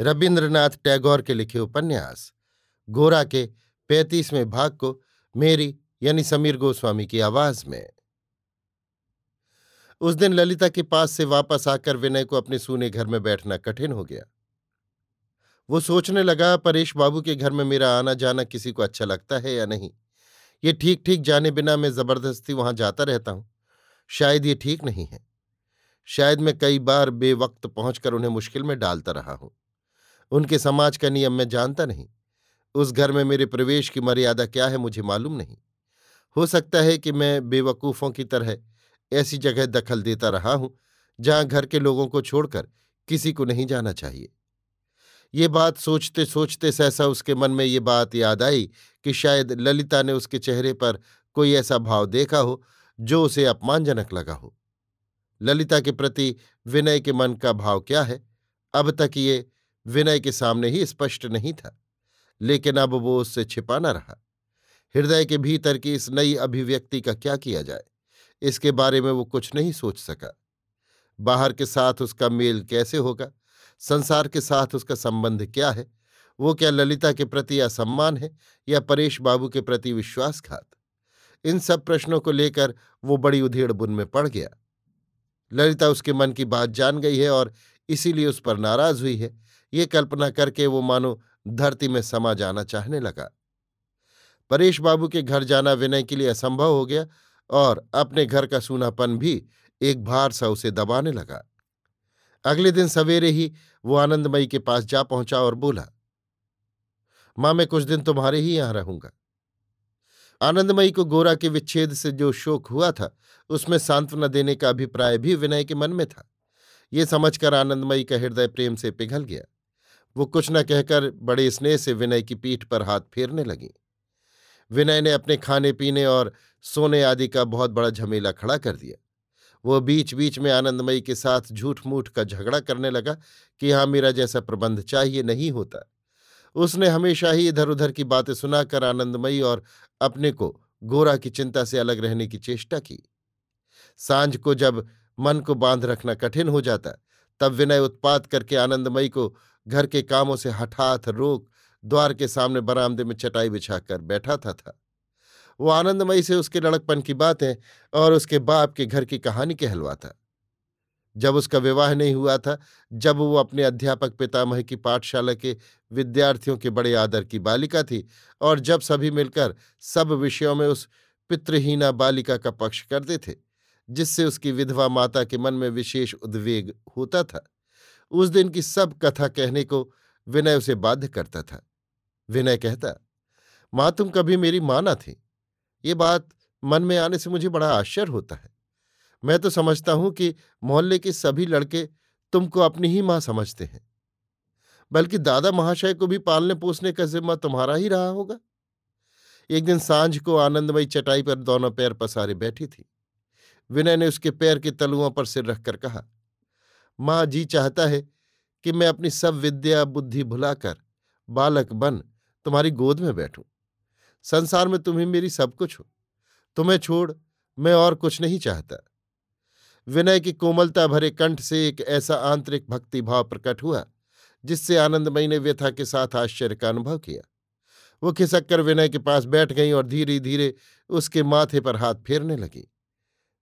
रविन्द्रनाथ टैगोर के लिखे उपन्यास, गोरा के पैंतीसवें भाग को मेरी यानी समीर गोस्वामी की आवाज़ में। उस दिन ललिता के पास से वापस आकर विनय को अपने सूने घर में बैठना कठिन हो गया। वो सोचने लगा, परेश बाबू के घर में मेरा आना जाना किसी को अच्छा लगता है या नहीं? ये ठीक ठीक जाने बिना मैं ज़बरदस्ती वहाँ जाता रहता हूँ। शायद ये ठीक नहीं है। शायद मैं कई बार बेवक्त पहुंचकर उन्हें मुश्किल में डालता रहा हूँ। उनके समाज का नियम मैं जानता नहीं। उस घर में मेरे प्रवेश की मर्यादा क्या है मुझे मालूम नहीं। हो सकता है कि मैं बेवकूफ़ों की तरह ऐसी जगह दखल देता रहा हूँ, जहाँ घर के लोगों को छोड़कर किसी को नहीं जाना चाहिए। ये बात सोचते सोचते सहसा उसके मन में ये बात याद आई कि शायद ललिता ने उसके चेहरे पर कोई ऐसा भाव देखा हो, जो उसे अपमानजनक लगा हो। ललिता के प्रति विनय के मन का भाव क्या है? अब तक ये विनय के सामने ही स्पष्ट नहीं था, लेकिन अब वो उससे छिपा रहा। हृदय के भीतर की इस नई अभिव्यक्ति का क्या किया जाए, इसके बारे में वो कुछ नहीं सोच सका। बाहर के साथ उसका मेल कैसे होगा, संसार के साथ उसका संबंध क्या है, वो क्या ललिता के प्रति असम्मान है या परेश बाबू के प्रति विश्वासघात? इन सब प्रश्नों को लेकर वो बड़ी उधेड़ बुन में पड़ गया। ललिता उसके मन की बात जान गई है और इसीलिए उस पर नाराज़ हुई है ये कल्पना करके वो मानो धरती में समा जाना चाहने लगा। परेश बाबू के घर जाना विनय के लिए असंभव हो गया और अपने घर का सूनापन भी एक भार सा उसे दबाने लगा। अगले दिन सवेरे ही वो आनंदमयी के पास जा पहुँचा और बोला, माँ, मैं कुछ दिन तुम्हारे ही यहाँ रहूँगा। आनंदमयी को गोरा के विच्छेद से जो शोक हुआ था, उसमें सांत्वना देने का अभिप्राय भी विनय के मन में था। ये समझकर आनंदमयी का हृदय प्रेम से पिघल गया। वो कुछ न कहकर बड़े स्नेह से विनय की पीठ पर हाथ फेरने लगी। विनय ने अपने खाने पीने और सोने आदि का बहुत बड़ा झमेला खड़ा कर दिया। वो बीच बीच में आनंदमयी के साथ झूठ मूठ का झगड़ा करने लगा कि यहाँ मेरा जैसा प्रबंध चाहिए नहीं होता। उसने हमेशा ही इधर उधर की बातें सुनाकर आनंदमयी और अपने को गोरा की चिंता से अलग रहने की चेष्टा की। साँझ को जब मन को बाँध रखना कठिन हो जाता, तब विनय उत्पात करके आनंदमयी को घर के कामों से हठात रोक द्वार के सामने बरामदे में चटाई बिछाकर बैठा था था। वो आनंदमयी से उसके लड़कपन की बातें और उसके बाप के घर की कहानी कहलवाता जब उसका विवाह नहीं हुआ था, जब वो अपने अध्यापक पितामह की पाठशाला के विद्यार्थियों के बड़े आदर की बालिका थी और जब सभी मिलकर सब विषयों में उस पितृहीना बालिका का पक्ष करते थे, जिससे उसकी विधवा माता के मन में विशेष उद्वेग होता था। उस दिन की सब कथा कहने को विनय उसे बाध्य करता था। विनय कहता, माँ, तुम कभी मेरी माँ ना थी। ये बात मन में आने से मुझे बड़ा आश्चर्य होता है। मैं तो समझता हूँ कि मोहल्ले के सभी लड़के तुमको अपनी ही माँ समझते हैं। बल्कि दादा महाशय को भी पालने पोसने का जिम्मा तुम्हारा ही रहा होगा। एक दिन साँझ को आनंदमयी चटाई पर दोनों पैर पसारे बैठी थी। विनय ने उसके पैर के तलुओं पर सिर रखकर कहा माँ जी चाहता है कि मैं अपनी सब विद्या बुद्धि भुलाकर बालक बन तुम्हारी गोद में बैठूं। संसार में तुम्हें मेरी सब कुछ हो। तुम्हें छोड़ मैं और कुछ नहीं चाहता। विनय की कोमलता भरे कंठ से एक ऐसा आंतरिक भक्ति भाव प्रकट हुआ, जिससे आनंदमयी ने व्यथा के साथ आश्चर्य का अनुभव किया। वो खिसक कर विनय के पास बैठ गई और धीरे धीरे उसके माथे पर हाथ फेरने लगी।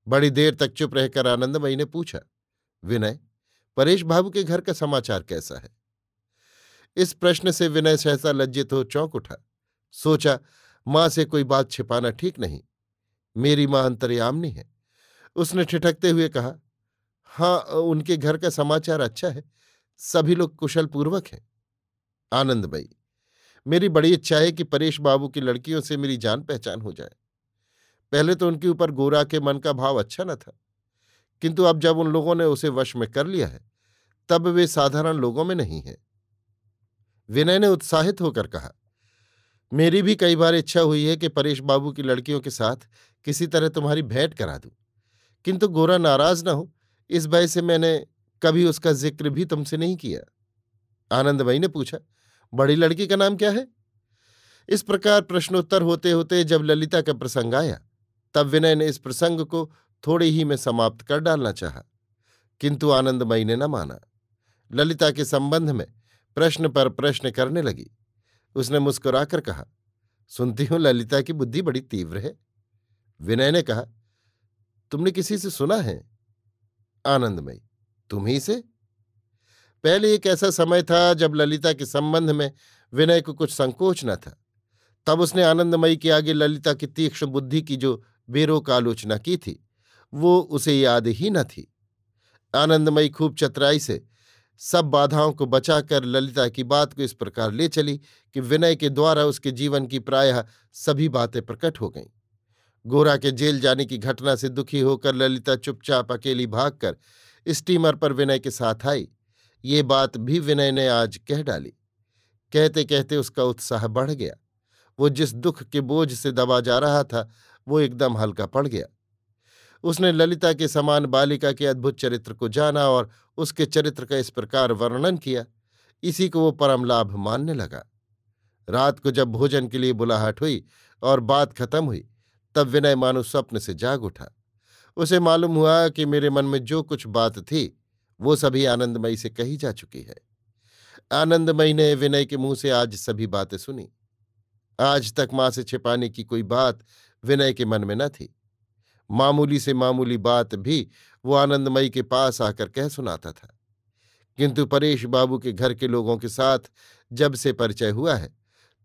बड़ी देर तक चुप रहकर आनंदमयी ने पूछा, विनय परेश बाबू के घर का समाचार कैसा है? इस प्रश्न से विनय सहसा लज्जित हो चौंक उठा। सोचा, माँ से कोई बात छिपाना ठीक नहीं। मेरी माँ अंतर्यामनी है। उसने ठिठकते हुए कहा हाँ उनके घर का समाचार अच्छा है। सभी लोग कुशल पूर्वक हैं आनंदमयी मेरी बड़ी इच्छा है कि परेश बाबू की लड़कियों से मेरी जान पहचान हो जाए। पहले तो उनके ऊपर गोरा के मन का भाव अच्छा न था। किंतु अब जब उन लोगों ने उसे वश में कर लिया है, तब वे साधारण लोगों में नहीं है। विनय ने उत्साहित होकर कहा, मेरी भी कई बार इच्छा हुई है कि परेश बाबू की लड़कियों के साथ किसी तरह तुम्हारी भेंट करा दूँ। किंतु गोरा नाराज़ ना हो, इस भय से मैंने कभी उसका ज़िक्र भी तुमसे नहीं किया। आनंदमयी ने पूछा, बड़ी लड़की का नाम क्या है? इस प्रकार प्रश्नोत्तर होते होते जब ललिता का प्रसंग आया, तब विनय ने इस प्रसंग को थोड़े ही में समाप्त कर डालना चाहा, किंतु आनंदमयी ने न माना। ललिता के संबंध में प्रश्न पर प्रश्न करने लगी। उसने मुस्कुराकर कहा, सुनती हूँ ललिता की बुद्धि बड़ी तीव्र है। विनय ने कहा, तुमने किसी से सुना है? आनंदमयी तुम्ही से? पहले एक ऐसा समय था जब ललिता के संबंध में विनय को कुछ संकोच न था। तब उसने आनंदमयी के आगे ललिता की तीक्ष्ण बुद्धि की जो बेरोक आलोचना की थी वो उसे याद ही न थी। आनंदमयी खूब चतराई से सब बाधाओं को बचाकर ललिता की बात को इस प्रकार ले चली कि विनय के द्वारा उसके जीवन की प्रायः सभी बातें प्रकट हो गईं। गोरा के जेल जाने की घटना से दुखी होकर ललिता चुपचाप अकेली भागकर स्टीमर पर विनय के साथ आई। ये बात भी विनय ने आज कह डाली। कहते कहते उसका उत्साह बढ़ गया। वो जिस दुख के बोझ से दबा जा रहा था, वो एकदम हल्का पड़ गया। उसने ललिता के समान बालिका के अद्भुत चरित्र को जाना और उसके चरित्र का इस प्रकार वर्णन किया। इसी को वो परम लाभ मानने लगा। रात को जब भोजन के लिए बुलाहट हुई और बात खत्म हुई, तब विनय मानो स्वप्न से जाग उठा। उसे मालूम हुआ कि मेरे मन में जो कुछ बात थी, वो सभी आनंदमयी से कही जा चुकी है। आनंदमयी ने विनय के मुँह से आज सभी बातें सुनी। आज तक माँ से छिपाने की कोई बात विनय के मन में न थी। मामूली से मामूली बात भी वो आनंदमयी के पास आकर कह सुनाता था। किंतु परेश बाबू के घर के लोगों के साथ जब से परिचय हुआ है,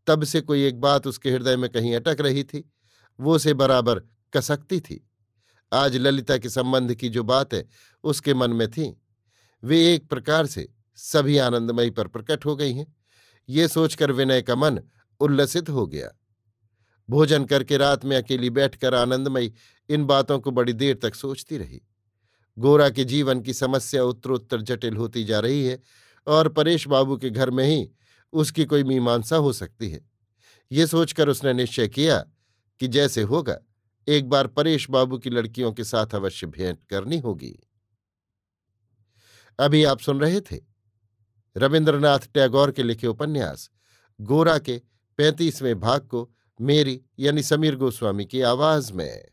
तब से कोई एक बात उसके हृदय में कहीं अटक रही थी, वो से बराबर कसकती थी। आज ललिता के संबंध की जो बातें उसके मन में थीं, वे एक प्रकार से सभी आनंदमयी पर प्रकट हो गई हैं। ये सोचकर विनय का मन उल्लसित हो गया। भोजन करके रात में अकेली बैठकर आनंदमयी इन बातों को बड़ी देर तक सोचती रही। गोरा के जीवन की समस्या उत्तरोत्तर जटिल होती जा रही है और परेश बाबू के घर में ही उसकी कोई मीमांसा हो सकती है। ये सोचकर उसने निश्चय किया कि जैसे होगा, एक बार परेश बाबू की लड़कियों के साथ अवश्य भेंट करनी होगी। अभी आप सुन रहे थे रविन्द्रनाथ टैगोर के लिखे उपन्यास, गोरा के पैंतीसवें भाग को मेरी यानी समीर गोस्वामी की आवाज़ में।